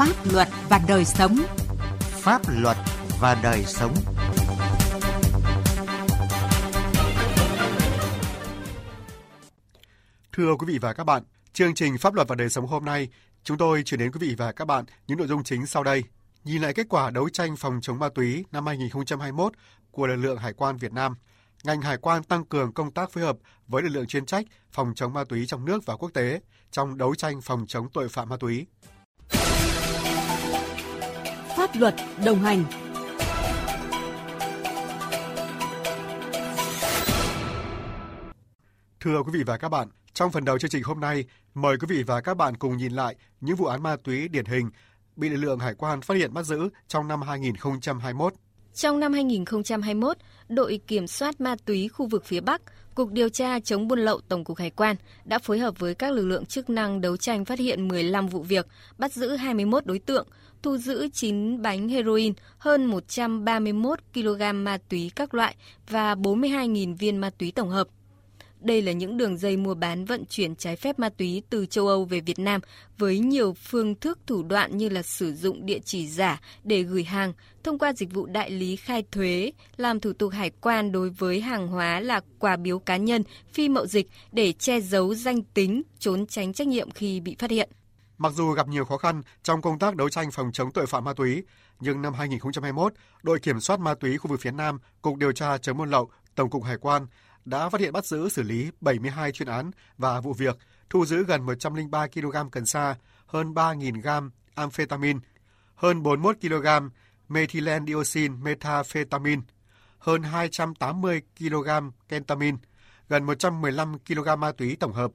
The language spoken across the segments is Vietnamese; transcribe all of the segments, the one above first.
Pháp luật và đời sống. Pháp luật và đời sống. Thưa quý vị và các bạn, chương trình Pháp luật và đời sống hôm nay, chúng tôi chuyển đến quý vị và các bạn những nội dung chính sau đây. Nhìn lại kết quả đấu tranh phòng chống ma túy năm 2021 của lực lượng Hải quan Việt Nam, ngành hải quan tăng cường công tác phối hợp với lực lượng chuyên trách phòng chống ma túy trong nước và quốc tế trong đấu tranh phòng chống tội phạm ma túy. Pháp luật đồng hành Thưa quý vị và các bạn, trong phần đầu chương trình hôm nay, mời quý vị và các bạn cùng nhìn lại những vụ án ma túy điển hình bị lực lượng hải quan phát hiện bắt giữ trong năm 2021. Trong năm 2021, đội kiểm soát ma túy khu vực phía Bắc, Cục Điều tra chống buôn lậu Tổng cục Hải quan đã phối hợp với các lực lượng chức năng đấu tranh phát hiện 15 vụ việc, bắt giữ 21 đối tượng, thu giữ 9 bánh heroin, hơn 131 kg ma túy các loại và 42.000 viên ma túy tổng hợp. Đây là những đường dây mua bán vận chuyển trái phép ma túy từ châu Âu về Việt Nam với nhiều phương thức thủ đoạn như là sử dụng địa chỉ giả để gửi hàng, thông qua dịch vụ đại lý khai thuế, làm thủ tục hải quan đối với hàng hóa là quà biếu cá nhân, phi mậu dịch để che giấu danh tính, trốn tránh trách nhiệm khi bị phát hiện. Mặc dù gặp nhiều khó khăn trong công tác đấu tranh phòng chống tội phạm ma túy, nhưng năm 2021, đội kiểm soát ma túy khu vực phía Nam, Cục Điều tra chống buôn lậu, Tổng cục Hải quan đã phát hiện bắt giữ xử lý 72 chuyên án và vụ việc, thu giữ gần 103 kg cần sa, hơn 3.000 gram amphetamine, hơn 41 kg methylendioxin methamphetamine, hơn 280 kg kentamin, gần 115 kg ma túy tổng hợp,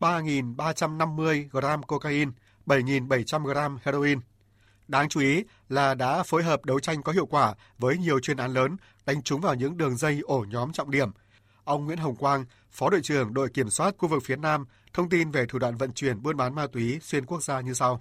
3.350 gram cocaine, 7.700 gram heroin. Đáng chú ý là đã phối hợp đấu tranh có hiệu quả với nhiều chuyên án lớn đánh trúng vào những đường dây ổ nhóm trọng điểm – Ông Nguyễn Hồng Quang, Phó đội trưởng đội kiểm soát khu vực phía Nam, thông tin về thủ đoạn vận chuyển buôn bán ma túy xuyên quốc gia như sau.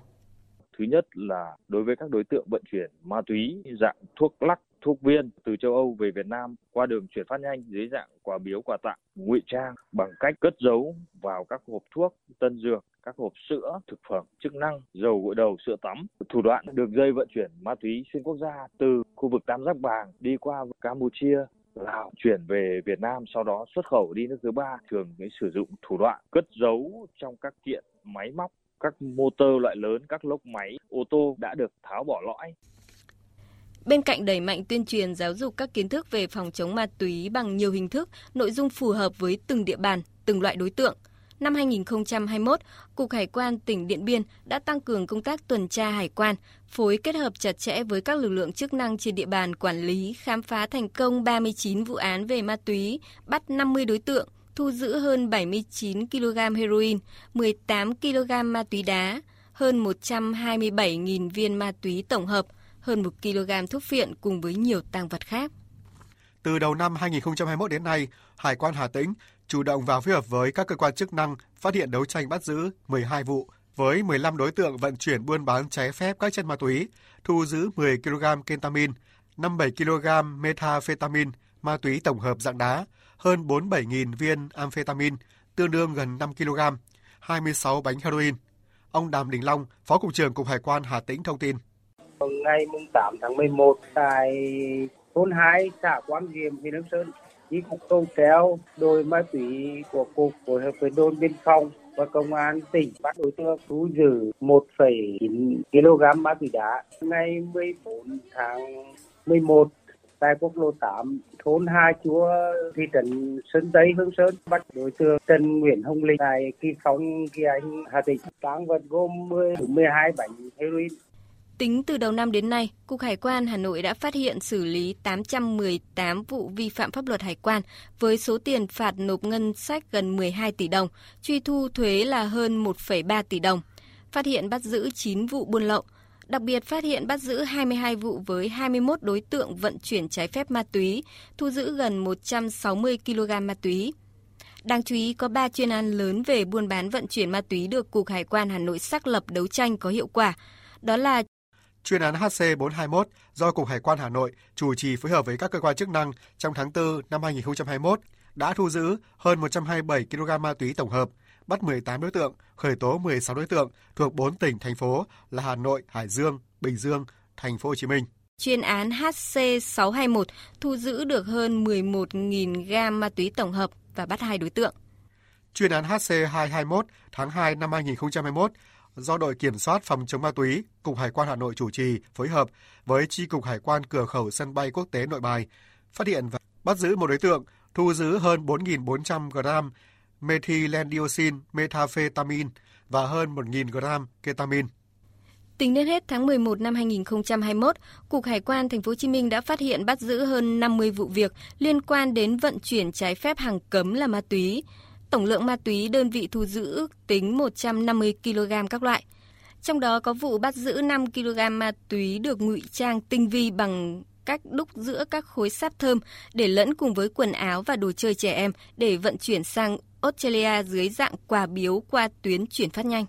Thứ nhất là đối với các đối tượng vận chuyển ma túy dạng thuốc lắc, thuốc viên từ châu Âu về Việt Nam qua đường chuyển phát nhanh dưới dạng quà biếu quà tặng, ngụy trang bằng cách cất giấu vào các hộp thuốc, tân dược, các hộp sữa, thực phẩm chức năng, dầu gội đầu, sữa tắm. Thủ đoạn đường dây vận chuyển ma túy xuyên quốc gia từ khu vực Tam Giác Bàng đi qua Campuchia, Lào. Chuyển về Việt Nam sau đó xuất khẩu đi nước thứ ba thường cái sử dụng thủ đoạn cất giấu trong các kiện máy móc các motor loại lớn các lốc máy ô tô đã được tháo bỏ lõi. Bên cạnh đẩy mạnh tuyên truyền giáo dục các kiến thức về phòng chống ma túy bằng nhiều hình thức, nội dung phù hợp với từng địa bàn, từng loại đối tượng – Năm 2021, Cục Hải quan tỉnh Điện Biên đã tăng cường công tác tuần tra hải quan, phối kết hợp chặt chẽ với các lực lượng chức năng trên địa bàn quản lý, khám phá thành công 39 vụ án về ma túy, bắt 50 đối tượng, thu giữ hơn 79 kg heroin, 18 kg ma túy đá, hơn 127.000 viên ma túy tổng hợp, hơn 1 kg thuốc phiện cùng với nhiều tăng vật khác. Từ đầu năm 2021 đến nay, Hải quan Hà Tĩnh chủ động và phối hợp với các cơ quan chức năng phát hiện đấu tranh bắt giữ 12 vụ với 15 đối tượng vận chuyển buôn bán trái phép các chất ma túy, thu giữ 10 kg kentamin, 57 kg methamphetamine, ma túy tổng hợp dạng đá, hơn 47.000 viên amphetamine, tương đương gần 5 kg, 26 bánh heroin. Ông Đàm Đình Long, Phó Cục trưởng Cục Hải quan Hà Tĩnh thông tin. Ngày 8 tháng 11 tại thôn 2 xã Quán Diệm, huyện Hương Sơn, chi cục cầu treo đội ma túy của cục phối hợp với đồn biên phòng và công an tỉnh bắt đối tượng thu giữ 1,9 kg ma túy đá. Ngày 14 tháng 11 tại quốc lộ 8 thôn Hai Chúa thị trấn Sơn Tây Hương Sơn bắt đối tượng Trần Nguyễn Hồng Linh tại Kỳ Phong Kỳ Anh Hà Tĩnh. Tăng vật gồm 10 12 bánh heroin. Tính từ đầu năm đến nay, Cục Hải quan Hà Nội đã phát hiện xử lý 818 vụ vi phạm pháp luật hải quan với số tiền phạt nộp ngân sách gần 12 tỷ đồng, truy thu thuế là hơn 1,3 tỷ đồng. Phát hiện bắt giữ 9 vụ buôn lậu, đặc biệt phát hiện bắt giữ 22 vụ với 21 đối tượng vận chuyển trái phép ma túy, thu giữ gần 160 kg ma túy. Đáng chú ý có 3 chuyên án lớn về buôn bán vận chuyển ma túy được Cục Hải quan Hà Nội xác lập đấu tranh có hiệu quả. Đó là chuyên án HC421 do Cục Hải quan Hà Nội chủ trì phối hợp với các cơ quan chức năng trong tháng 4 năm 2021 đã thu giữ hơn 127 kg ma túy tổng hợp, bắt 18 đối tượng, khởi tố 16 đối tượng thuộc 4 tỉnh thành phố là Hà Nội, Hải Dương, Bình Dương, Thành phố Hồ Chí Minh. Chuyên án HC621 thu giữ được hơn 11.000 gam ma túy tổng hợp và bắt hai đối tượng. Chuyên án HC221 tháng 2 năm 2021 do đội kiểm soát phòng chống ma túy, Cục Hải quan Hà Nội chủ trì phối hợp với Chi cục Hải quan cửa khẩu sân bay quốc tế Nội Bài, phát hiện và bắt giữ một đối tượng, thu giữ hơn 4.400 gram methylendioxin methamphetamine và hơn 1.000 gram ketamin. Tính đến hết tháng 11 năm 2021, Cục Hải quan Thành phố Hồ Chí Minh đã phát hiện bắt giữ hơn 50 vụ việc liên quan đến vận chuyển trái phép hàng cấm là ma túy. Tổng lượng ma túy đơn vị thu giữ tính 150 kg các loại. Trong đó có vụ bắt giữ 5 kg ma túy được ngụy trang tinh vi bằng cách đúc giữa các khối sáp thơm để lẫn cùng với quần áo và đồ chơi trẻ em để vận chuyển sang Australia dưới dạng quà biếu qua tuyến chuyển phát nhanh.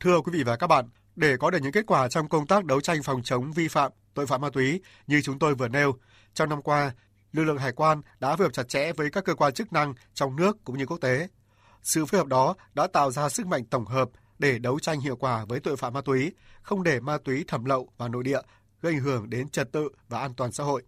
Thưa quý vị và các bạn, để có được những kết quả trong công tác đấu tranh phòng chống vi phạm, tội phạm ma túy như chúng tôi vừa nêu, trong năm qua, lực lượng hải quan đã phối hợp chặt chẽ với các cơ quan chức năng trong nước cũng như quốc tế. Sự phối hợp đó đã tạo ra sức mạnh tổng hợp để đấu tranh hiệu quả với tội phạm ma túy, không để ma túy thẩm lậu vào nội địa, gây ảnh hưởng đến trật tự và an toàn xã hội.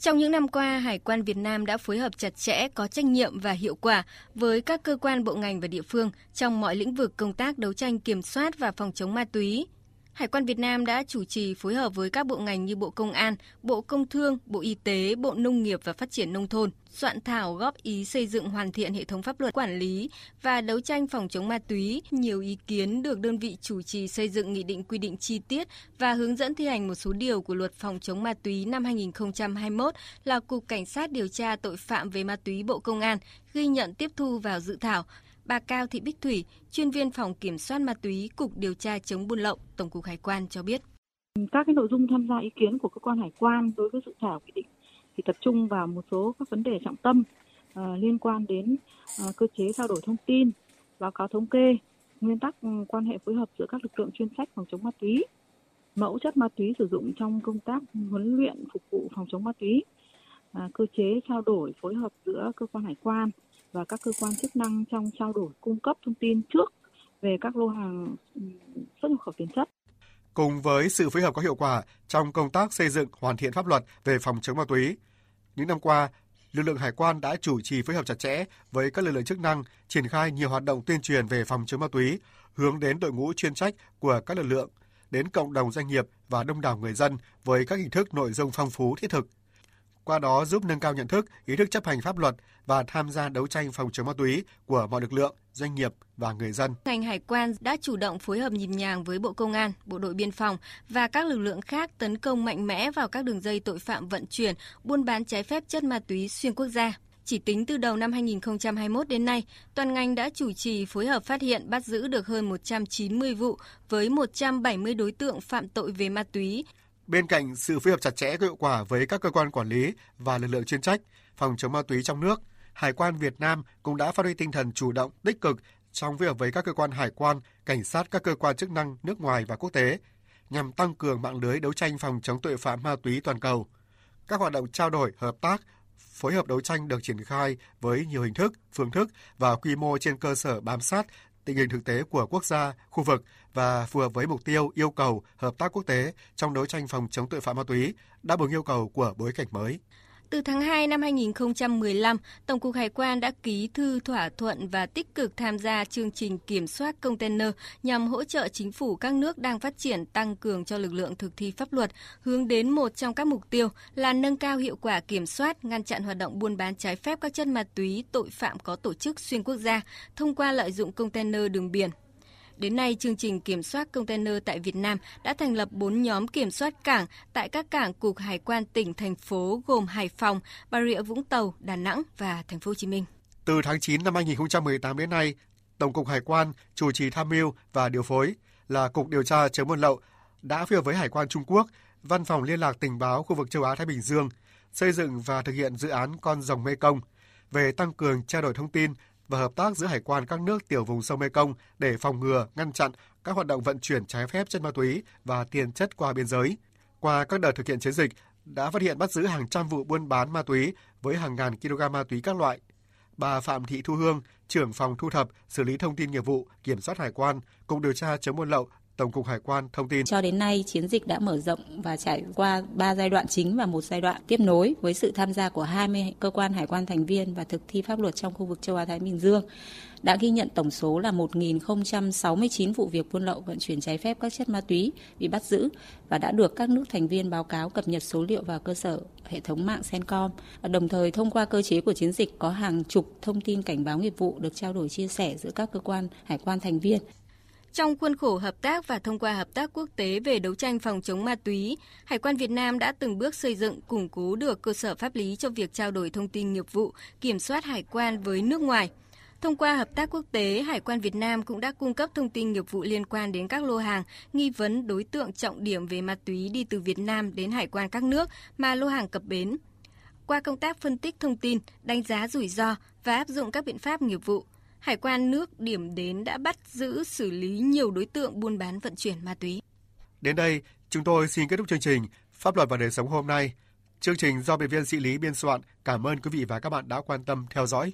Trong những năm qua, Hải quan Việt Nam đã phối hợp chặt chẽ, có trách nhiệm và hiệu quả với các cơ quan bộ ngành và địa phương trong mọi lĩnh vực công tác đấu tranh kiểm soát và phòng chống ma túy, Hải quan Việt Nam đã chủ trì phối hợp với các bộ ngành như Bộ Công an, Bộ Công Thương, Bộ Y tế, Bộ Nông nghiệp và Phát triển Nông thôn, soạn thảo góp ý xây dựng hoàn thiện hệ thống pháp luật quản lý và đấu tranh phòng chống ma túy. Nhiều ý kiến được đơn vị chủ trì xây dựng nghị định quy định chi tiết và hướng dẫn thi hành một số điều của luật phòng chống ma túy năm 2021 là Cục Cảnh sát điều tra tội phạm về ma túy Bộ Công an ghi nhận tiếp thu vào dự thảo Bà Cao Thị Bích Thủy, chuyên viên phòng kiểm soát ma túy Cục Điều tra chống buôn lậu, Tổng cục Hải quan cho biết. Các cái nội dung tham gia ý kiến của cơ quan hải quan đối với dự thảo quy định thì tập trung vào một số các vấn đề trọng tâm uh, liên quan đến uh, cơ chế trao đổi thông tin, báo cáo thống kê, nguyên tắc ừ, quan hệ phối hợp giữa các lực lượng chuyên trách phòng chống ma túy, mẫu chất ma túy sử dụng trong công tác huấn luyện phục vụ phòng chống ma túy, uh, cơ chế trao đổi phối hợp giữa cơ quan hải quan và các cơ quan chức năng trong trao đổi cung cấp thông tin trước về các lô hàng ừ, xuất nhập khẩu tiền chất. Cùng với sự phối hợp có hiệu quả trong công tác xây dựng hoàn thiện pháp luật về phòng chống ma túy, những năm qua, lực lượng hải quan đã chủ trì phối hợp chặt chẽ với các lực lượng chức năng triển khai nhiều hoạt động tuyên truyền về phòng chống ma túy, hướng đến đội ngũ chuyên trách của các lực lượng, đến cộng đồng doanh nghiệp và đông đảo người dân với các hình thức nội dung phong phú thiết thực qua đó giúp nâng cao nhận thức, ý thức chấp hành pháp luật và tham gia đấu tranh phòng chống ma túy của mọi lực lượng, doanh nghiệp và người dân. Ngành hải quan đã chủ động phối hợp nhịp nhàng với Bộ Công an, Bộ đội biên phòng và các lực lượng khác tấn công mạnh mẽ vào các đường dây tội phạm vận chuyển, buôn bán trái phép chất ma túy xuyên quốc gia. Chỉ tính từ đầu năm 2021 đến nay, toàn ngành đã chủ trì phối hợp phát hiện bắt giữ được hơn 190 vụ với 170 đối tượng phạm tội về ma túy, Bên cạnh sự phối hợp chặt chẽ có hiệu quả với các cơ quan quản lý và lực lượng chuyên trách phòng chống ma túy trong nước, Hải quan Việt Nam cũng đã phát huy tinh thần chủ động, tích cực trong phối hợp với các cơ quan hải quan, cảnh sát các cơ quan chức năng nước ngoài và quốc tế nhằm tăng cường mạng lưới đấu tranh phòng chống tội phạm ma túy toàn cầu. Các hoạt động trao đổi, hợp tác, phối hợp đấu tranh được triển khai với nhiều hình thức, phương thức và quy mô trên cơ sở bám sát tình hình thực tế của quốc gia, khu vực và phù hợp với mục tiêu, yêu cầu hợp tác quốc tế trong đấu tranh phòng chống tội phạm ma túy, đáp ứng yêu cầu của bối cảnh mới. Từ tháng 2 năm 2015, Tổng cục Hải quan đã ký thư thỏa thuận và tích cực tham gia chương trình kiểm soát container nhằm hỗ trợ chính phủ các nước đang phát triển tăng cường cho lực lượng thực thi pháp luật, hướng đến một trong các mục tiêu là nâng cao hiệu quả kiểm soát, ngăn chặn hoạt động buôn bán trái phép các chất ma túy, tội phạm có tổ chức xuyên quốc gia thông qua lợi dụng container đường biển. Đến nay, chương trình kiểm soát container tại Việt Nam đã thành lập 4 nhóm kiểm soát cảng tại các cảng cục hải quan tỉnh, thành phố gồm Hải Phòng, Bà Rịa Vũng Tàu, Đà Nẵng và thành phố Hồ Chí Minh. Từ tháng 9 năm 2018 đến nay, Tổng cục Hải quan chủ trì tham mưu và điều phối là Cục Điều tra chống buôn lậu đã phối hợp với Hải quan Trung Quốc, Văn phòng Liên lạc Tình báo khu vực châu Á Thái Bình Dương xây dựng và thực hiện dự án con rồng Mê Công về tăng cường trao đổi thông tin và hợp tác giữa hải quan các nước tiểu vùng sông Mekong để phòng ngừa, ngăn chặn các hoạt động vận chuyển trái phép chất ma túy và tiền chất qua biên giới. Qua các đợt thực hiện chiến dịch, đã phát hiện bắt giữ hàng trăm vụ buôn bán ma túy với hàng ngàn kg ma túy các loại. Bà Phạm Thị Thu Hương, trưởng phòng thu thập, xử lý thông tin nghiệp vụ, kiểm soát hải quan, Cục điều tra chống buôn lậu, Tổng cục Hải quan thông tin. Cho đến nay, chiến dịch đã mở rộng và trải qua 3 giai đoạn chính và một giai đoạn tiếp nối với sự tham gia của 20 cơ quan hải quan thành viên và thực thi pháp luật trong khu vực châu Á Thái Bình Dương đã ghi nhận tổng số là 1.069 vụ việc buôn lậu vận chuyển trái phép các chất ma túy bị bắt giữ và đã được các nước thành viên báo cáo cập nhật số liệu vào cơ sở hệ thống mạng Sencom. Đồng thời thông qua cơ chế của chiến dịch có hàng chục thông tin cảnh báo nghiệp vụ được trao đổi chia sẻ giữa các cơ quan hải quan thành viên. Trong khuôn khổ hợp tác và thông qua hợp tác quốc tế về đấu tranh phòng chống ma túy, Hải quan Việt Nam đã từng bước xây dựng, củng cố được cơ sở pháp lý cho việc trao đổi thông tin nghiệp vụ, kiểm soát hải quan với nước ngoài. Thông qua hợp tác quốc tế, Hải quan Việt Nam cũng đã cung cấp thông tin nghiệp vụ liên quan đến các lô hàng nghi vấn đối tượng trọng điểm về ma túy đi từ Việt Nam đến hải quan các nước mà lô hàng cập bến. Qua công tác phân tích thông tin, đánh giá rủi ro và áp dụng các biện pháp nghiệp vụ, Hải quan nước điểm đến đã bắt giữ xử lý nhiều đối tượng buôn bán vận chuyển ma túy. Đến đây, chúng tôi xin kết thúc chương trình Pháp luật và đời sống hôm nay. Chương trình do biên viên sĩ lý biên soạn. Cảm ơn quý vị và các bạn đã quan tâm theo dõi.